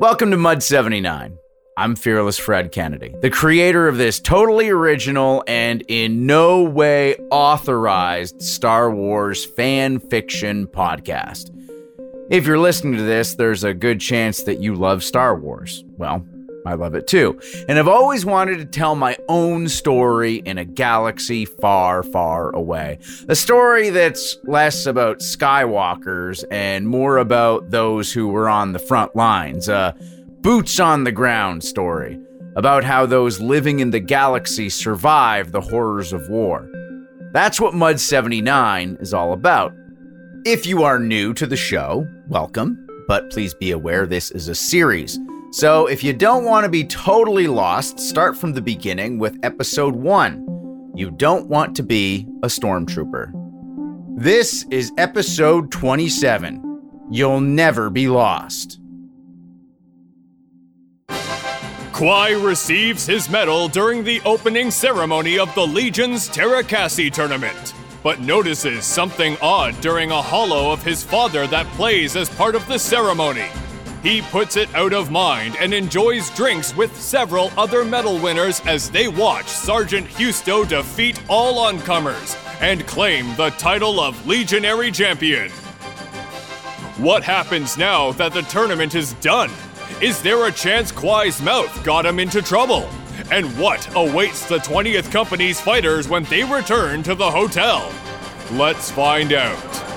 Welcome to Mud 79. I'm Fearless Fred Kennedy, the creator of this totally original and in no way authorized Star Wars fan fiction podcast. If you're listening to this, there's a good chance that you love Star Wars. Well, I love it too. And I've always wanted to tell my own story in a galaxy far, far away. A story that's less about Skywalkers and more about those who were on the front lines. A boots on the ground story about how those living in the galaxy survive the horrors of war. That's what Mud 79 is all about. If you are new to the show, welcome, but please be aware this is a series. So if you don't want to be totally lost, start from the beginning with episode 1. You don't want to be a stormtrooper. This is episode 27. You'll never be lost. Kwai receives his medal during the opening ceremony of the Legion's Terracassi tournament, but notices something odd during a holo of his father that plays as part of the ceremony. He puts it out of mind and enjoys drinks with several other medal winners as they watch Sergeant Housto defeat all oncomers and claim the title of Legionary Champion. What happens now that the tournament is done? Is there a chance Kwai's mouth got him into trouble? And what awaits the 20th Company's fighters when they return to the hotel? Let's find out.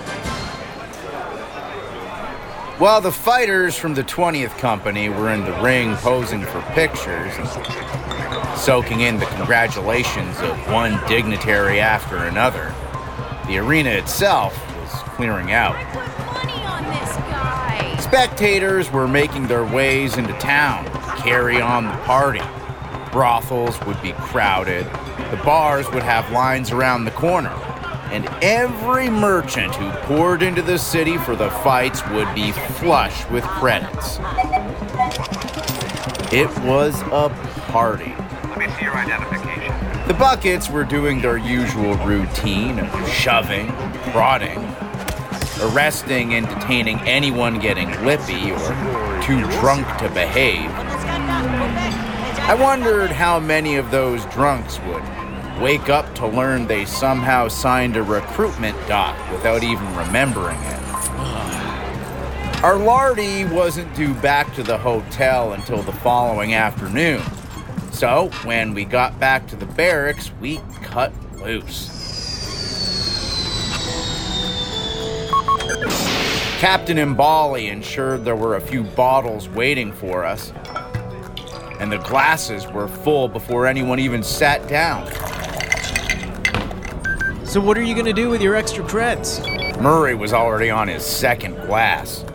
While the fighters from the 20th Company were in the ring posing for pictures and soaking in the congratulations of one dignitary after another, the arena itself was clearing out. money on this guy. Spectators were making their ways into town, to carry on the party. Brothels would be crowded, the bars would have lines around the corner, and every merchant who poured into the city for the fights would be flush with credits. It was a party. Let me see your identification. The buckets were doing their usual routine of shoving, prodding, arresting and detaining anyone getting lippy or too drunk to behave. I wondered how many of those drunks would wake up to learn they somehow signed a recruitment doc without even remembering it. Our lardy wasn't due back to the hotel until the following afternoon. So, when we got back to the barracks, we cut loose. Captain Imballi ensured there were a few bottles waiting for us, and the glasses were full before anyone even sat down. So what are you gonna do with your extra creds? Murray was already on his second glass.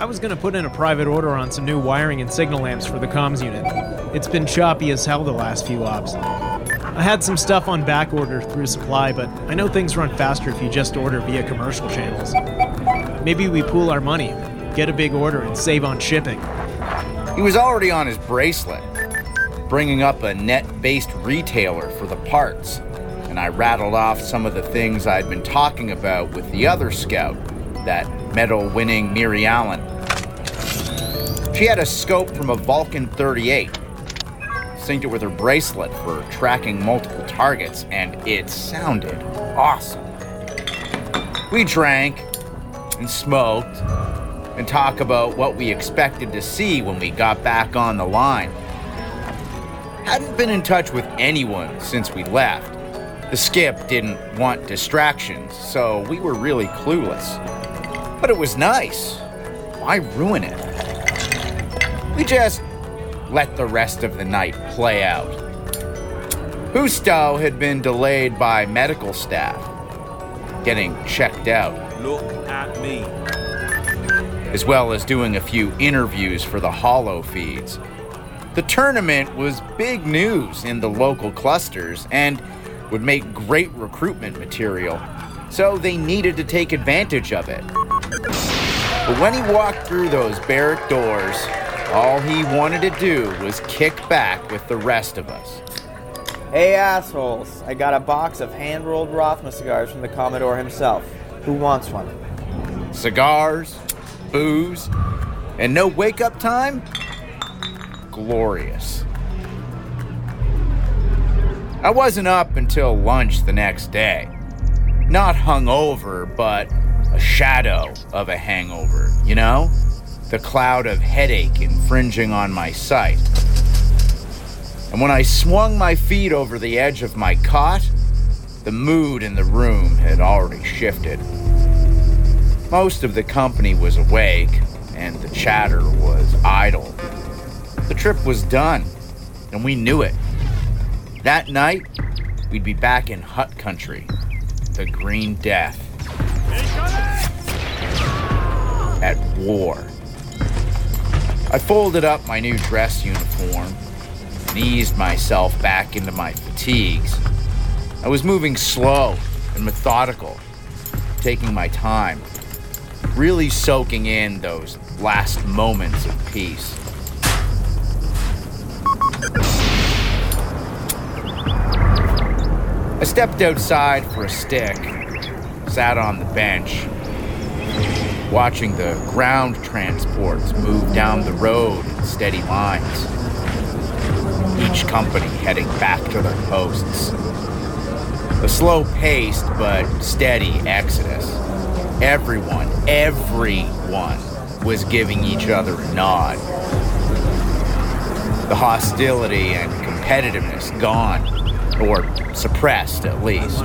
I was gonna put in a private order on some new wiring and signal lamps for the comms unit. It's been choppy as hell the last few ops. I had some stuff on back order through supply, but I know things run faster if you just order via commercial channels. Maybe we pool our money, get a big order, and save on shipping. He was already on his bracelet, bringing up a net based retailer for the parts, and I rattled off some of the things I'd been talking about with the other scout, that medal winning Miri Allen. She had a scope from a Vulcan 38, synced it with her bracelet for tracking multiple targets, and it sounded awesome. We drank and smoked and talked about what we expected to see when we got back on the line. Hadn't been in touch with anyone since we left. The skip didn't want distractions, so we were really clueless. But it was nice. Why ruin it? We just let the rest of the night play out. Housto had been delayed by medical staff, getting checked out, Look at me. as well as doing a few interviews for the Holo feeds. The tournament was big news in the local clusters and would make great recruitment material, so they needed to take advantage of it. But when he walked through those barrack doors, all he wanted to do was kick back with the rest of us. Hey assholes, I got a box of hand rolled Rothma cigars from the Commodore himself. Who wants one? Cigars, booze, And no wake up time? Glorious. I wasn't up until lunch the next day. Not hungover, but a shadow of a hangover, you know? The cloud of headache infringing on my sight. And when I swung my feet over the edge of my cot, the mood in the room had already shifted. Most of the company was awake, and the chatter was idle. The trip was done, and we knew it. That night, we'd be back in hut country, the Green Death. At war. I folded up my new dress uniform and eased myself back into my fatigues. I was moving slow and methodical, taking my time, really soaking in those last moments of peace. I stepped outside for a stick, sat on the bench, watching the ground transports move down the road in steady lines. Each company heading back to their posts. A slow paced but steady exodus. Everyone, everyone was giving each other a nod. The hostility and competitiveness gone, or suppressed at least.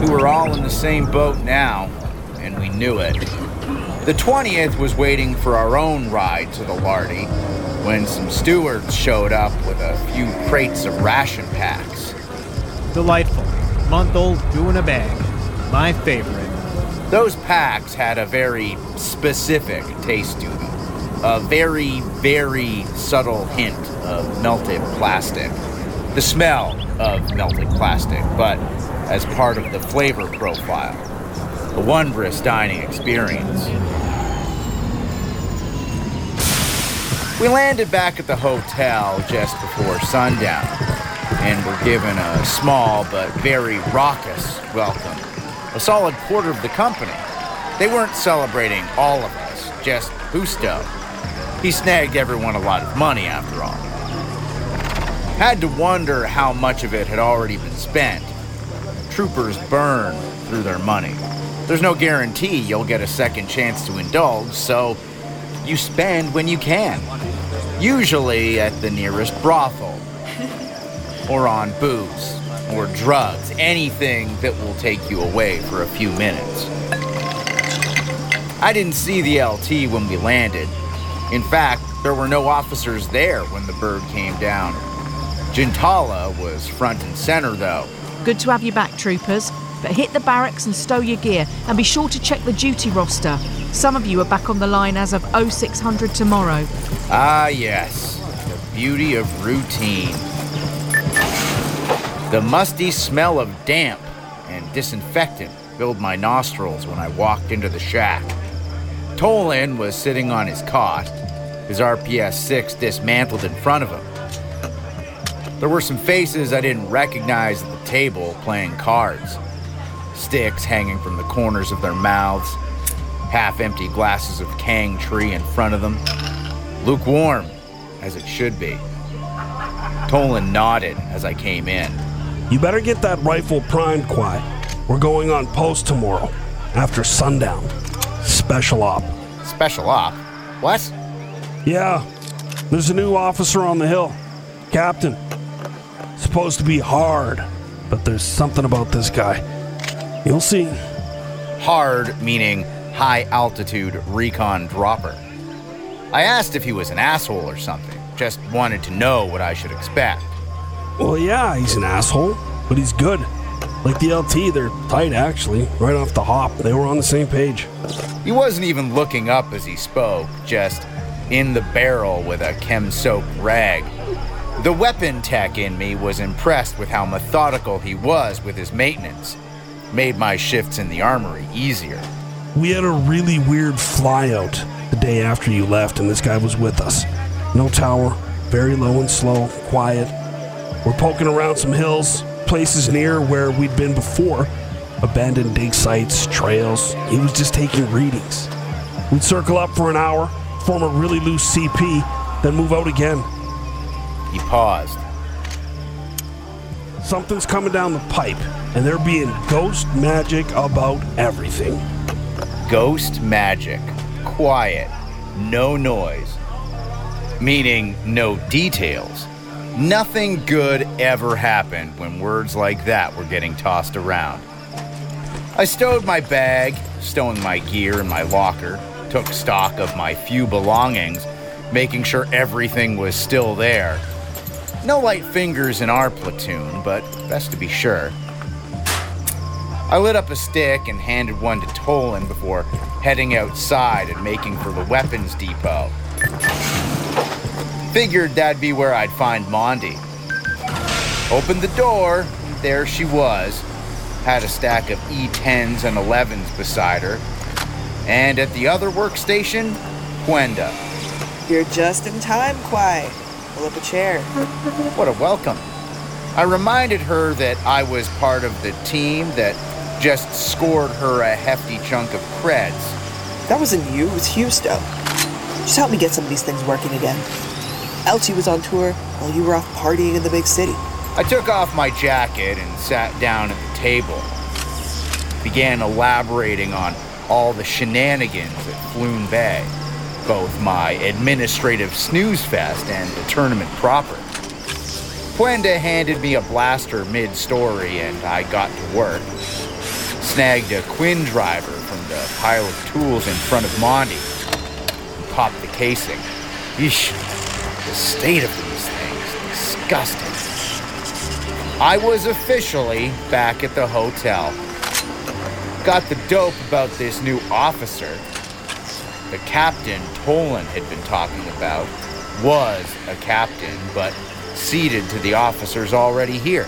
We were all in the same boat now, and we knew it. The 20th was waiting for our own ride to the Lardy when some stewards showed up with a few crates of ration packs. Delightful. Month old goo in a bag. My favorite. Those packs had a very specific taste to them. A very, very subtle hint of melted plastic. The smell of melted plastic, but as part of the flavor profile. A wondrous dining experience. We landed back at the hotel just before sundown and were given a small but very raucous welcome. A solid quarter of the company. They weren't celebrating all of us, just Housto. He snagged everyone a lot of money after all. Had to wonder how much of it had already been spent. Troopers burn through their money. There's no guarantee you'll get a second chance to indulge, so you spend when you can. Usually at the nearest brothel, or on booze, or drugs, anything that will take you away for a few minutes. I didn't see the LT when we landed. In fact, there were no officers there when the bird came down. Jintalla was front and center, though. Good to have you back, troopers. But hit the barracks and stow your gear, and be sure to check the duty roster. Some of you are back on the line as of 0600 tomorrow. Ah, yes, the beauty of routine. The musty smell of damp and disinfectant filled my nostrils when I walked into the shack. Tolan was sitting on his cot, his RPS 6 dismantled in front of him. There were some faces I didn't recognize at the table playing cards. Sticks hanging from the corners of their mouths, half empty glasses of Kang Tree in front of them. Lukewarm, as it should be. Tolan nodded as I came in. You better get that rifle primed, quiet. We're going on post tomorrow, after sundown. Special op. Special op? What? Yeah, there's a new officer on the hill. Captain. Supposed to be hard, but there's something about this guy. You'll see. Hard meaning high altitude recon dropper. I asked if he was an asshole or something, just wanted to know what I should expect. Well, yeah, he's an asshole, but he's good. Like the LT, they're tight actually, right off the hop. They were on the same page. He wasn't even looking up as he spoke, just in the barrel with a chem soaked rag. The weapon tech in me was impressed with how methodical he was with his maintenance. Made my shifts in the armory easier. We had a really weird flyout the day after you left, and this guy was with us. No tower, very low and slow, quiet. We're poking around some hills, places near where we'd been before. Abandoned dig sites, trails. He was just taking readings. We'd circle up for an hour, form a really loose CP, then move out again. He paused. Something's coming down the pipe, and they're being ghost magic about everything. Ghost magic. Quiet. No noise. Meaning no details. Nothing good ever happened when words like that were getting tossed around. I stowed my bag, stowing my gear in my locker, took stock of my few belongings, making sure everything was still there. No light fingers in our platoon, but best to be sure. I lit up a stick and handed one to Tolan before heading outside and making for the weapons depot. Figured that'd be where I'd find Mondi. Opened the door, and there she was. Had a stack of E10s and 11s beside her. And at the other workstation, Gwenda. You're just in time, Kwai. Pull up a chair. What a welcome. I reminded her that I was part of the team that just scored her a hefty chunk of creds. That wasn't you, it was Housto. Just help me get some of these things working again. Elchie was on tour while you were off partying in the big city. I took off my jacket and sat down at the table. Began elaborating on all the shenanigans at Floon Bay, both my administrative snooze fest and the tournament proper. Gwenda handed me a blaster mid story and I got to work. Snagged a Quinn driver from the pile of tools in front of Mondi and popped the casing. Yeesh, the state of these things, disgusting. I was officially back at the hotel. Got the dope about this new officer. The captain Tolan had been talking about was a captain, but ceded to the officers already here.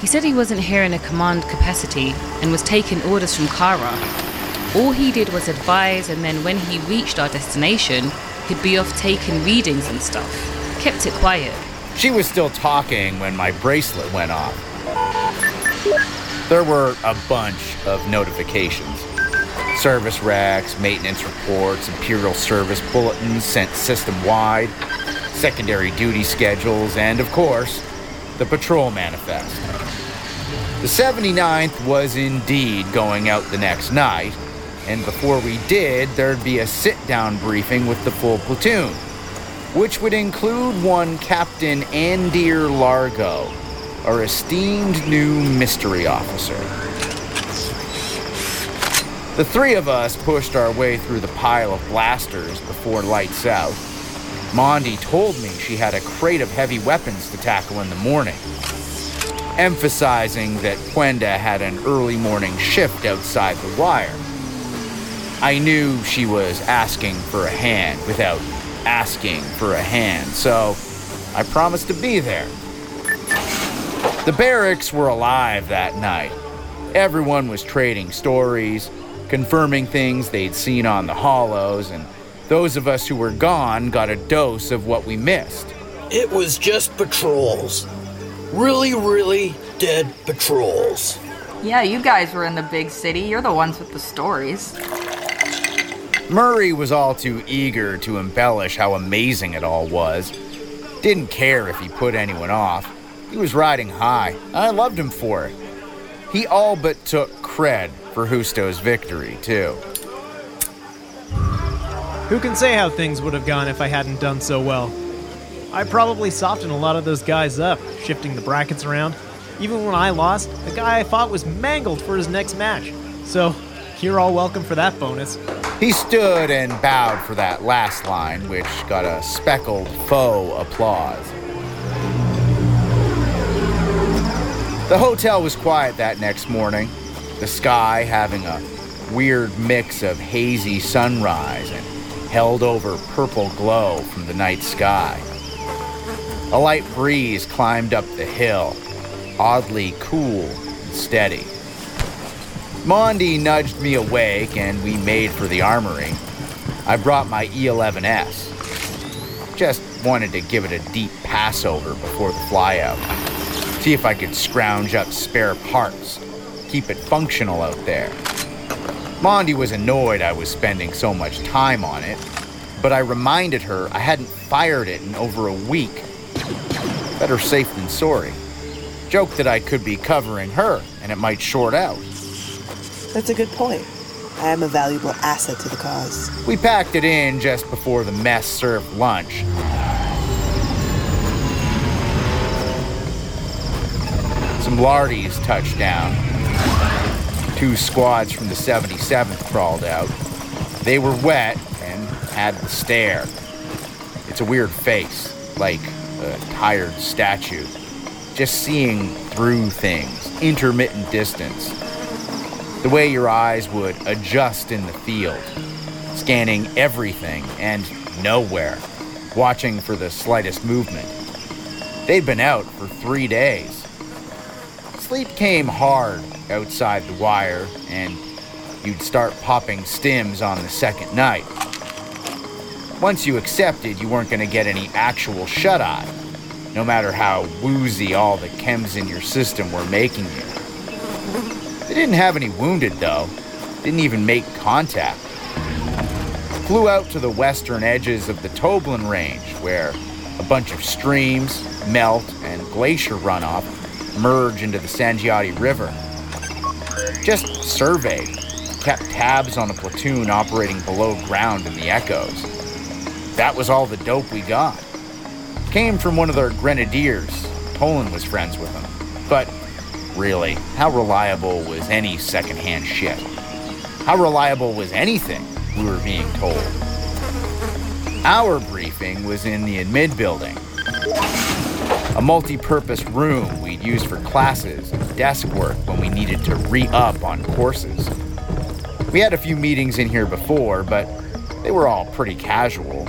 He said he wasn't here in a command capacity and was taking orders from Kaira. All he did was advise, and then when he reached our destination, he'd be off taking readings and stuff. Kept it quiet. She was still talking when my bracelet went off. There were a bunch of notifications service racks, maintenance reports, Imperial service bulletins sent system wide, secondary duty schedules, and of course, the patrol manifest. The 79th was indeed going out the next night, and before we did, there'd be a sit down briefing with the full platoon, which would include one Captain Andir Largo, our esteemed new mystery officer. The three of us pushed our way through the pile of blasters before lights out. Mondi told me she had a crate of heavy weapons to tackle in the morning, emphasizing that Gwenda had an early morning shift outside the wire. I knew she was asking for a hand without asking for a hand, so I promised to be there. The barracks were alive that night. Everyone was trading stories, confirming things they'd seen on the holos, and those of us who were gone got a dose of what we missed. It was just patrols. Really, really dead patrols. Yeah, you guys were in the big city. You're the ones with the stories. Murray was all too eager to embellish how amazing it all was. Didn't care if he put anyone off. He was riding high. I loved him for it. He all but took cred for Housto's victory, too. Who can say how things would have gone if I hadn't done so well? I probably softened a lot of those guys up, shifting the brackets around. Even when I lost, the guy I fought was mangled for his next match. So, you're all welcome for that bonus. He stood and bowed for that last line, which got a speckled faux applause. The hotel was quiet that next morning, the sky having a weird mix of hazy sunrise and held over purple glow from the night sky. A light breeze climbed up the hill, oddly cool and steady. Mondi nudged me awake and we made for the armory. I brought my E11S. Just wanted to give it a deep passover before the flyout. See if I could scrounge up spare parts, keep it functional out there. Mondi was annoyed I was spending so much time on it, but I reminded her I hadn't fired it in over a week. Better safe than sorry. Joked that I could be covering her and it might short out. That's a good point. I am a valuable asset to the cause. We packed it in just before the mess served lunch. Some Lardies touched down. Two squads from the 77th crawled out. They were wet and had the stare. It's a weird face, like a tired statue. Just seeing through things, intermittent distance. The way your eyes would adjust in the field, scanning everything and nowhere, watching for the slightest movement. They'd been out for three days. Sleep came hard outside the wire, and you'd start popping stims on the second night. Once you accepted you weren't going to get any actual shut eye, no matter how woozy all the chems in your system were making you. They didn't have any wounded, though. Didn't even make contact. Flew out to the western edges of the Toblin Range, where a bunch of streams, melt, and glacier runoff merge into the Sangiati River. Just surveyed, kept tabs on a platoon operating below ground in the Echoes. That was all the dope we got. Came from one of their grenadiers. Tolan was friends with them. But really, how reliable was any secondhand shit? How reliable was anything we were being told? Our briefing was in the admit building, a multi purpose room we'd use for classes and desk work when we needed to re up on courses. We had a few meetings in here before, but they were all pretty casual.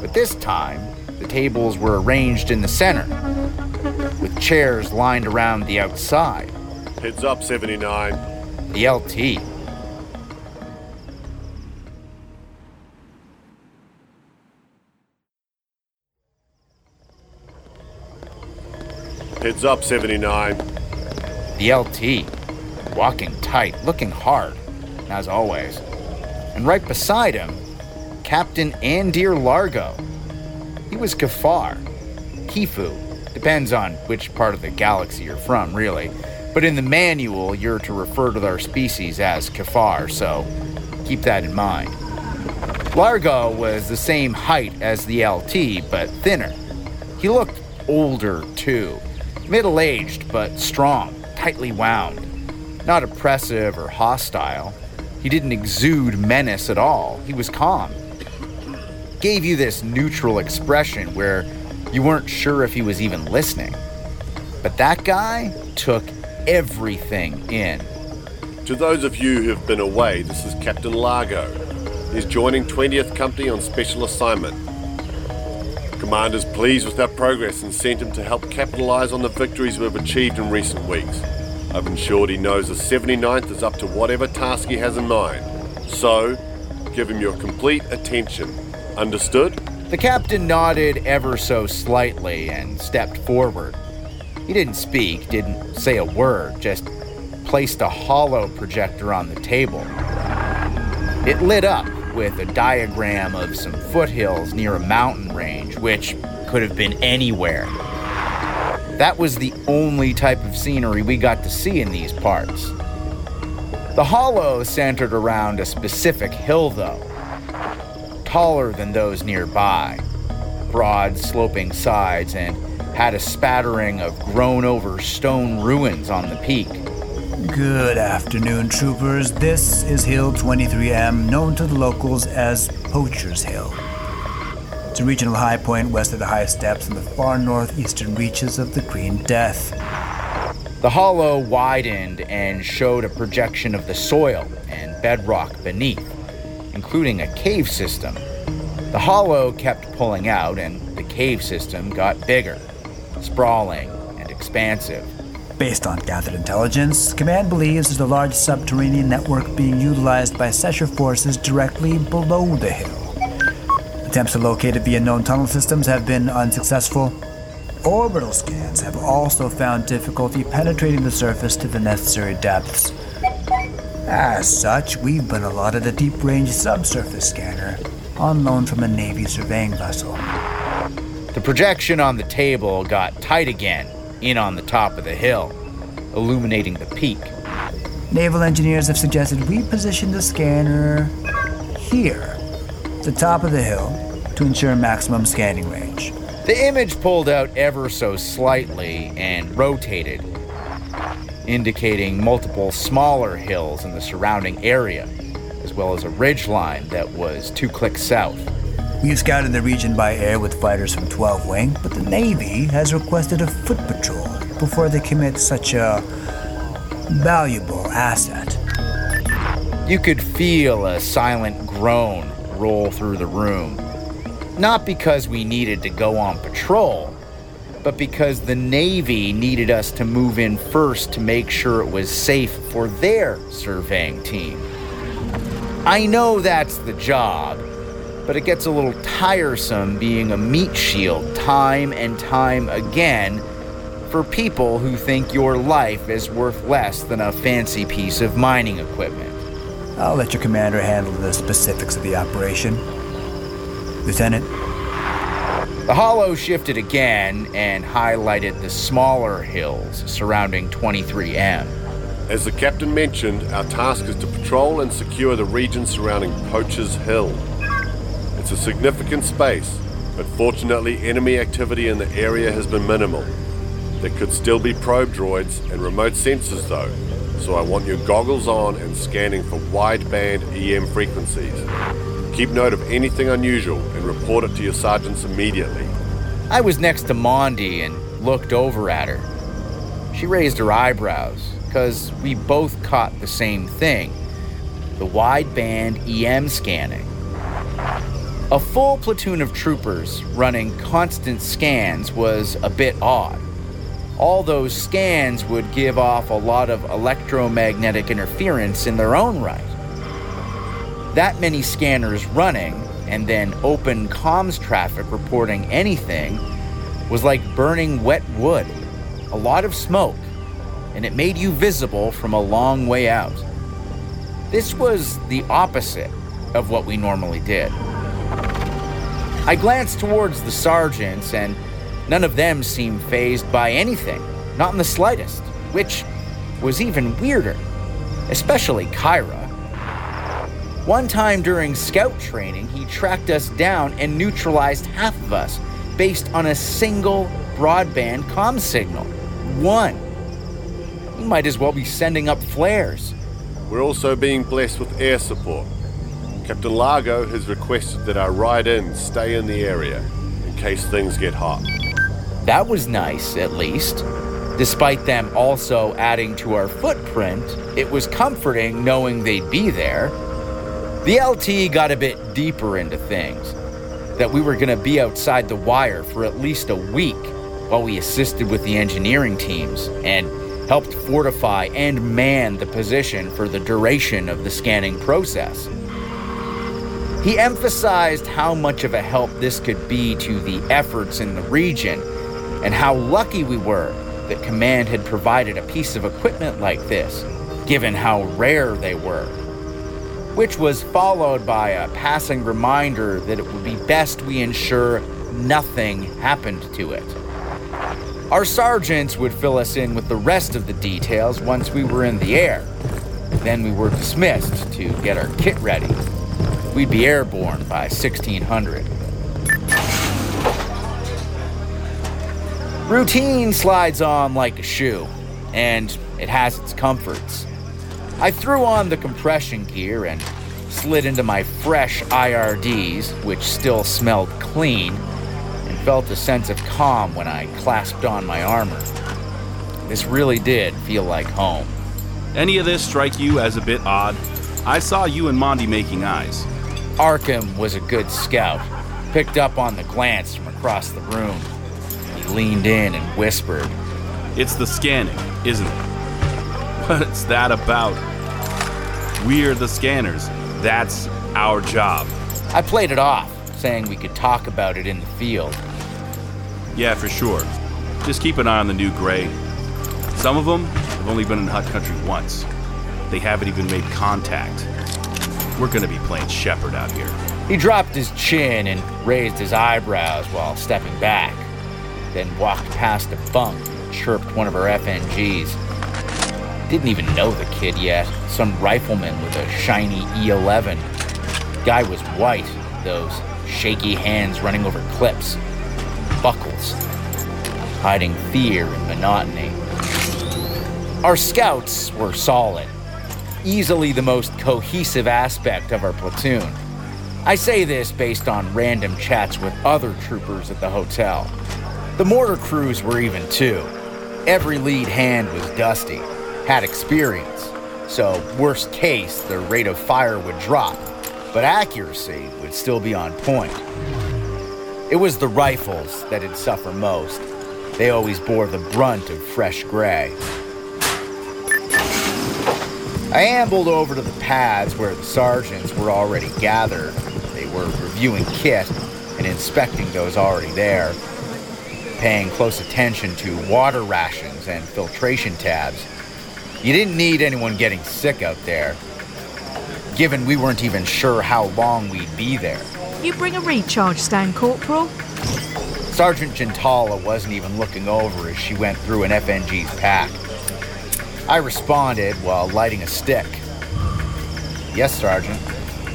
But this time, the tables were arranged in the center, with chairs lined around the outside. Heads up, 79. The LT. Heads up, 79. The LT. Walking tight, looking hard, as always. And right beside him, Captain Andir Largo. He was Kafar. Kifu. Depends on which part of the galaxy you're from, really. But in the manual, you're to refer to their species as Kafar, so keep that in mind. Largo was the same height as the LT, but thinner. He looked older, too. Middle aged, but strong, tightly wound. Not oppressive or hostile. He didn't exude menace at all. He was calm. Gave you this neutral expression where you weren't sure if he was even listening. But that guy took everything in. To those of you who've been away, this is Captain Largo. He's joining 20th Company on special assignment. Commander's pleased with our progress and sent him to help capitalize on the victories we've achieved in recent weeks. I've ensured he knows the 79th is up to whatever task he has in mind. So, give him your complete attention. Understood? The captain nodded ever so slightly and stepped forward. He didn't speak, didn't say a word, just placed a holo projector on the table. It lit up with a diagram of some foothills near a mountain range, which could have been anywhere. That was the only type of scenery we got to see in these parts. The holo centered around a specific hill, though, taller than those nearby, broad sloping sides, and had a spattering of grown over stone ruins on the peak. Good afternoon, troopers. This is Hill 23M, known to the locals as Poacher's Hill. It's a regional high point west of the high steps in the far northeastern reaches of the Green Death. The holo widened and showed a projection of the soil and bedrock beneath, including a cave system. The holo kept pulling out, and the cave system got bigger, sprawling and expansive. Based on gathered intelligence, Command believes there's a large subterranean network being utilized by Sesher forces directly below the hill. Attempts to locate it via known tunnel systems have been unsuccessful. Orbital scans have also found difficulty penetrating the surface to the necessary depths. As such, we've been allotted a deep range subsurface scanner on loan from a Navy surveying vessel. The projection on the table got tight again, in on the top of the hill, illuminating the peak. Naval engineers have suggested we position the scanner here, the top of the hill, to ensure maximum scanning range. The image pulled out ever so slightly and rotated, indicating multiple smaller hills in the surrounding area, as well as a ridge line that was two clicks south. We've scouted the region by air with fighters from 12 Wing, but the Navy has requested a foot patrol before they commit such a valuable asset. You could feel a silent groan roll through the room. Not because we needed to go on patrol, but because the Navy needed us to move in first to make sure it was safe for their surveying team. I know that's the job, but it gets a little tiresome being a meat shield time and time again for people who think your life is worth less than a fancy piece of mining equipment. I'll let your commander handle the specifics of the operation. Lieutenant, The holo shifted again and highlighted the smaller hills surrounding 23M. As the captain mentioned, our task is to patrol and secure the region surrounding Poacher's Hill. A significant space, but fortunately, enemy activity in the area has been minimal. There could still be probe droids and remote sensors, though, so I want your goggles on and scanning for wideband EM frequencies. Keep note of anything unusual and report it to your sergeants immediately. I was next to Mondi and looked over at her. She raised her eyebrows, because we both caught the same thing the wideband EM scanning. A full platoon of troopers running constant scans was a bit odd. All those scans would give off a lot of electromagnetic interference in their own right. That many scanners running, and then open comms traffic reporting anything, was like burning wet wood. A lot of smoke, and it made you visible from a long way out. This was the opposite of what we normally did. I glanced towards the sergeants, and none of them seemed phased by anything, not in the slightest, which was even weirder, especially Kaira. One time during scout training, he tracked us down and neutralized half of us based on a single broadband comm signal. One. He might as well be sending up flares. We're also being blessed with air support. Captain Largo has requested that our ride in stay in the area in case things get hot. That was nice, at least. Despite them also adding to our footprint, it was comforting knowing they'd be there. The LT got a bit deeper into things. That we were going to be outside the wire for at least a week while we assisted with the engineering teams and helped fortify and man the position for the duration of the scanning process. He emphasized how much of a help this could be to the efforts in the region and how lucky we were that Command had provided a piece of equipment like this, given how rare they were. Which was followed by a passing reminder that it would be best we ensure nothing happened to it. Our sergeants would fill us in with the rest of the details once we were in the air. Then we were dismissed to get our kit ready. We'd be airborne by 1600. Routine slides on like a shoe, and it has its comforts. I threw on the compression gear and slid into my fresh IRDs, which still smelled clean, and felt a sense of calm when I clasped on my armor. This really did feel like home. Any of this strike you as a bit odd? I saw you and Mondi making eyes. Arkim was a good scout, picked up on the glance from across the room. He leaned in and whispered, It's the scanning, isn't it? What's that about? We're the scanners. That's our job. I played it off, saying we could talk about it in the field. Yeah, for sure. Just keep an eye on the new Gray. Some of them have only been in Hut Country once. They haven't even made contact. We're gonna be playing Shepherd out here. He dropped his chin and raised his eyebrows while stepping back, then walked past a bunk and chirped one of our FNGs. Didn't even know the kid yet. Some rifleman with a shiny E11. Guy was white, those shaky hands running over clips, buckles, hiding fear and monotony. Our scouts were solid, easily the most cohesive aspect of our platoon. I say this based on random chats with other troopers at the hotel. The mortar crews were even too. Every lead hand was dusty, had experience, so worst case, the rate of fire would drop, but accuracy would still be on point. It was the rifles that'd suffer most. They always bore the brunt of fresh gray. I ambled over to the pads where the sergeants were already gathered. They were reviewing kit and inspecting those already there, paying close attention to water rations and filtration tabs. You didn't need anyone getting sick out there, given we weren't even sure how long we'd be there. You bring a recharge stand, Corporal? Sergeant Jintalla wasn't even looking over as she went through an FNG's pack. I responded while lighting a stick. Yes, Sergeant.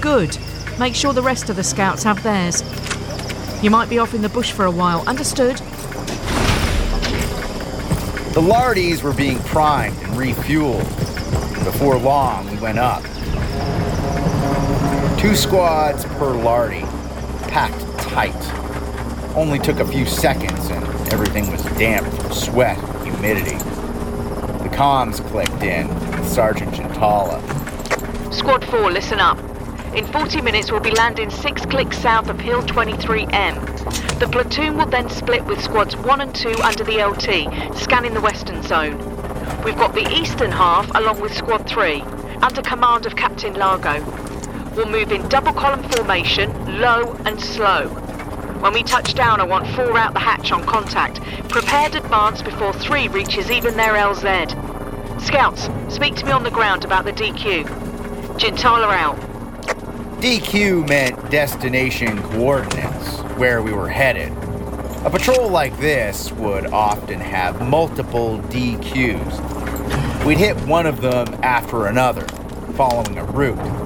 Good. Make sure the rest of the scouts have theirs. You might be off in the bush for a while, understood? The Lardies were being primed and refueled. Before long, we went up. Two squads per Lardy, packed tight. Only took a few seconds and everything was damp from sweat and humidity. Comms clicked in Sergeant Jintalla. Squad 4, listen up. In 40 minutes, we'll be landing six clicks south of Hill 23M. The platoon will then split with squads 1 and 2 under the LT, scanning the western zone. We've got the eastern half along with squad 3, under command of Captain Largo. We'll move in double column formation, low and slow. When we touch down, I want four out the hatch on contact. Prepared advance before three reaches even their LZ. Scouts, speak to me on the ground about the DQ. Jintalla out. DQ meant destination coordinates, where we were headed. A patrol like this would often have multiple DQs. We'd hit one of them after another, following a route.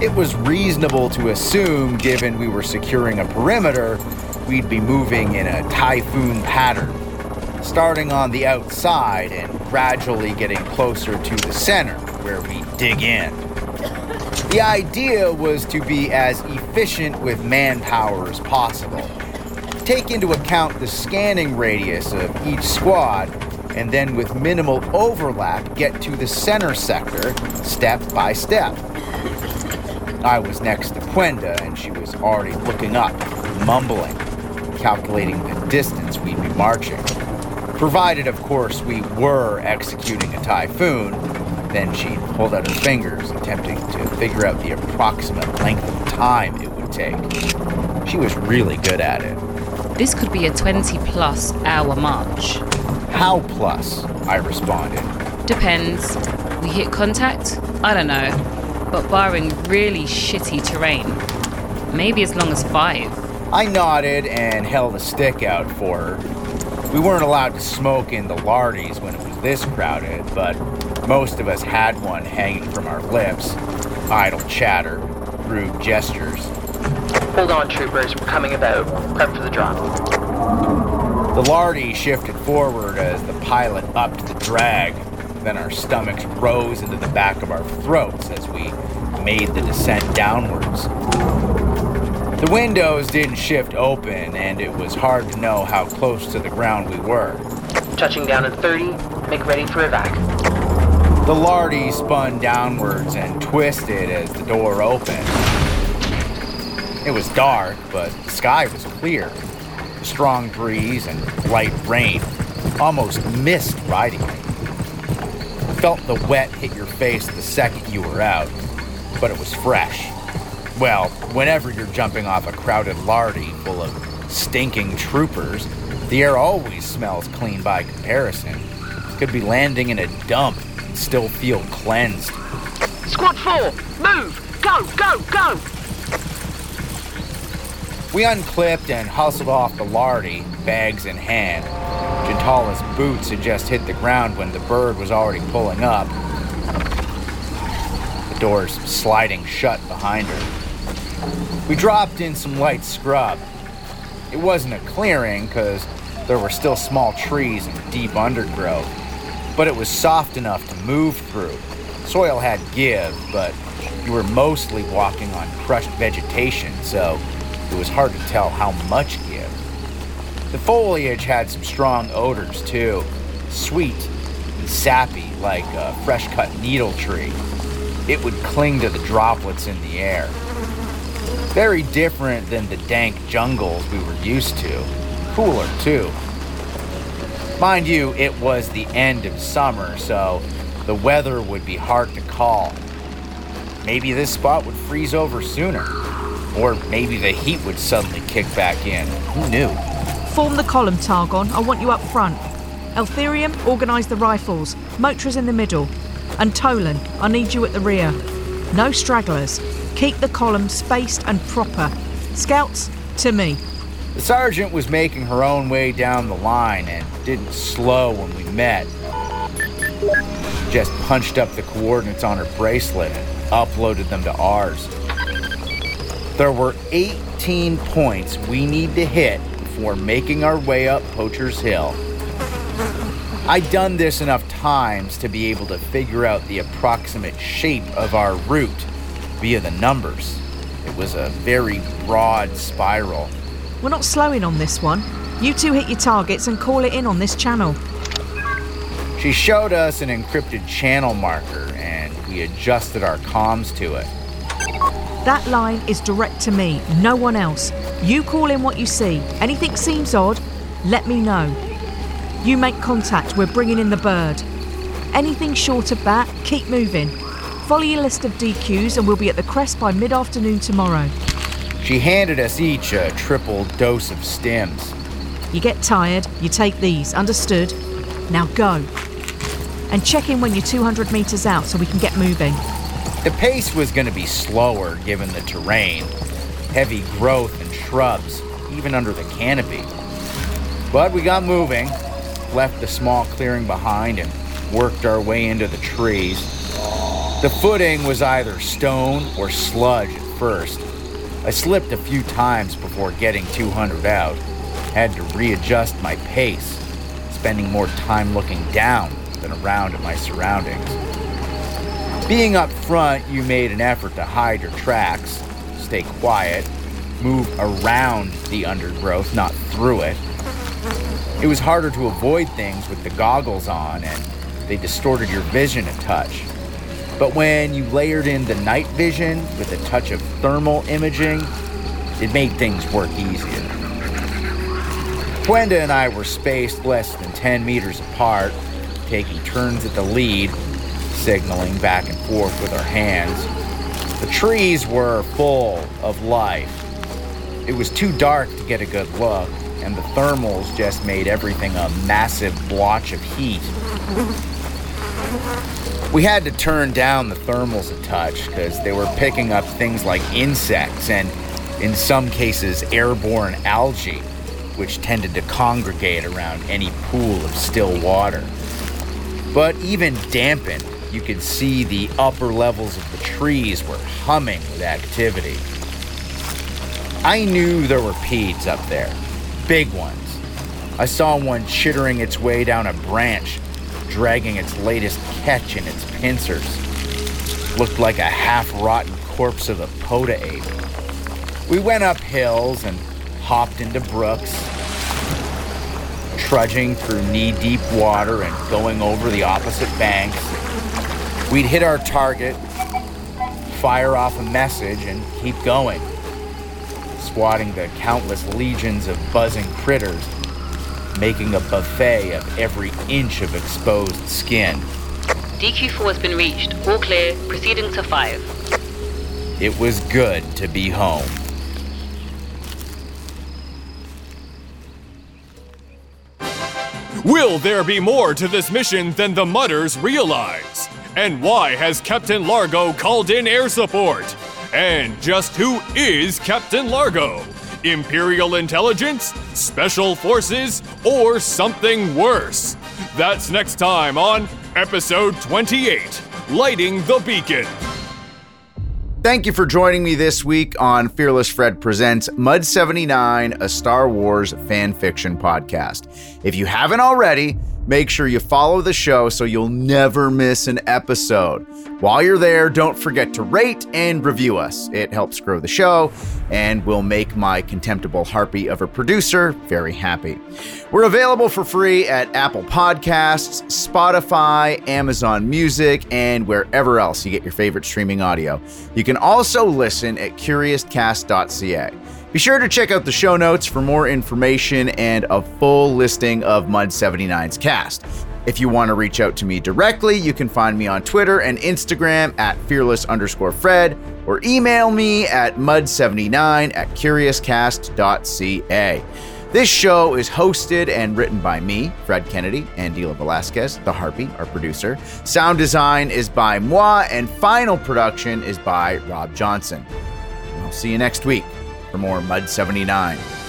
It was reasonable to assume, given we were securing a perimeter, we'd be moving in a typhoon pattern, starting on the outside and gradually getting closer to the center, where we dig in. The idea was to be as efficient with manpower as possible. Take into account the scanning radius of each squad, and then with minimal overlap, get to the center sector step by step. I was next to Gwenda, and she was already looking up, mumbling, calculating the distance we'd be marching. Provided, of course, we were executing a typhoon, then she'd hold out her fingers, attempting to figure out the approximate length of time it would take. She was really good at it. This could be a 20 plus hour march. How plus? I responded. Depends. We hit contact? I don't know. But barring really shitty terrain, maybe as long as five. I nodded and held a stick out for her. We weren't allowed to smoke in the lardies when it was this crowded, but most of us had one hanging from our lips. Idle chatter, rude gestures. Hold on, troopers. We're coming about. Prep for the drop. The lardy shifted forward as the pilot upped the drag. Then our stomachs rose into the back of our throats as we made the descent downwards. The windows didn't shift open, and it was hard to know how close to the ground we were. Touching down in 30. Make ready for evac. The lardy spun downwards and twisted as the door opened. It was dark, but the sky was clear. A strong breeze and light rain almost missed riding me. Felt the wet hit your face the second you were out, but it was fresh. Well, whenever you're jumping off a crowded lardy full of stinking troopers, the air always smells clean by comparison. Could be landing in a dump and still feel cleansed. Squad 4, move! Go, go, go! We unclipped and hustled off the lardy, bags in hand. Jintalla's boots had just hit the ground when the bird was already pulling up. The doors sliding shut behind her. We dropped in some light scrub. It wasn't a clearing because there were still small trees and deep undergrowth, but it was soft enough to move through. Soil had give, but you were mostly walking on crushed vegetation, so it was hard to tell how much give. The foliage had some strong odors too, sweet and sappy like a fresh cut needle tree. It would cling to the droplets in the air. Very different than the dank jungles we were used to. Cooler too. Mind you, it was the end of summer, so the weather would be hard to call. Maybe this spot would freeze over sooner. Or maybe the heat would suddenly kick back in. Who knew? Form the column, Targon. I want you up front. El Theriam, organise the rifles. Motra's in the middle. And Tolan, I need you at the rear. No stragglers. Keep the column spaced and proper. Scouts, to me. The sergeant was making her own way down the line and didn't slow when we met. She just punched up the coordinates on her bracelet and uploaded them to ours. There were 18 points we need to hit before making our way up Poacher's Hill. I'd done this enough times to be able to figure out the approximate shape of our route via the numbers. It was a very broad spiral. We're not slowing on this one. You two hit your targets and call it in on this channel. She showed us an encrypted channel marker and we adjusted our comms to it. That line is direct to me, no one else. You call in what you see. Anything seems odd, let me know. You make contact, we're bringing in the bird. Anything short of that, keep moving. Follow your list of DQs and we'll be at the crest by mid afternoon tomorrow. She handed us each a triple dose of stems. You get tired, you take these, understood? Now go. And check in when you're 200 metres out so we can get moving. The pace was going to be slower given the terrain, heavy growth and shrubs, even under the canopy. But we got moving, left the small clearing behind, and worked our way into the trees. The footing was either stone or sludge at first. I slipped a few times before getting 200 out. Had to readjust my pace, spending more time looking down than around at my surroundings. Being up front, you made an effort to hide your tracks, stay quiet, move around the undergrowth, not through it. It was harder to avoid things with the goggles on, and they distorted your vision a touch. But when you layered in the night vision with a touch of thermal imaging, it made things work easier. Gwenda and I were spaced less than 10 meters apart, taking turns at the lead, signaling back and forth with our hands. The trees were full of life. It was too dark to get a good look, and the thermals just made everything a massive blotch of heat. We had to turn down the thermals a touch because they were picking up things like insects and, in some cases, airborne algae, which tended to congregate around any pool of still water. But even dampened, you could see the upper levels of the trees were humming with activity. I knew there were peeds up there, big ones. I saw one chittering its way down a branch, dragging its latest catch in its pincers. Looked like a half rotten corpse of a poda ape. We went up hills and hopped into brooks, trudging through knee deep water and going over the opposite banks. We'd hit our target, fire off a message, and keep going, swatting the countless legions of buzzing critters, making a buffet of every inch of exposed skin. DQ4 has been reached. All clear. Proceeding to 5. It was good to be home. Will there be more to this mission than the Mudders realize? And why has Captain Largo called in air support? And just who is Captain Largo? Imperial intelligence? Special forces? Or something worse? That's next time on episode 28 Lighting the Beacon. Thank you for joining me this week on Fearless Fred Presents Mud 79, a Star Wars fan fiction podcast. If you haven't already, make sure you follow the show so you'll never miss an episode. While you're there, don't forget to rate and review us. It helps grow the show and will make my contemptible harpy of a producer very happy. We're available for free at Apple Podcasts, Spotify, Amazon Music, and wherever else you get your favorite streaming audio. You can also listen at curiouscast.ca. Be sure to check out the show notes for more information and a full listing of Mud 79's cast. If you want to reach out to me directly, you can find me on Twitter and Instagram at fearless underscore Fred or email me at mud79 at curiouscast.ca. This show is hosted and written by me, Fred Kennedy, and Dila Velazquez, the Harpy, our producer. Sound design is by moi, and final production is by Rob Johnson. I'll see you next week for more Mud 79.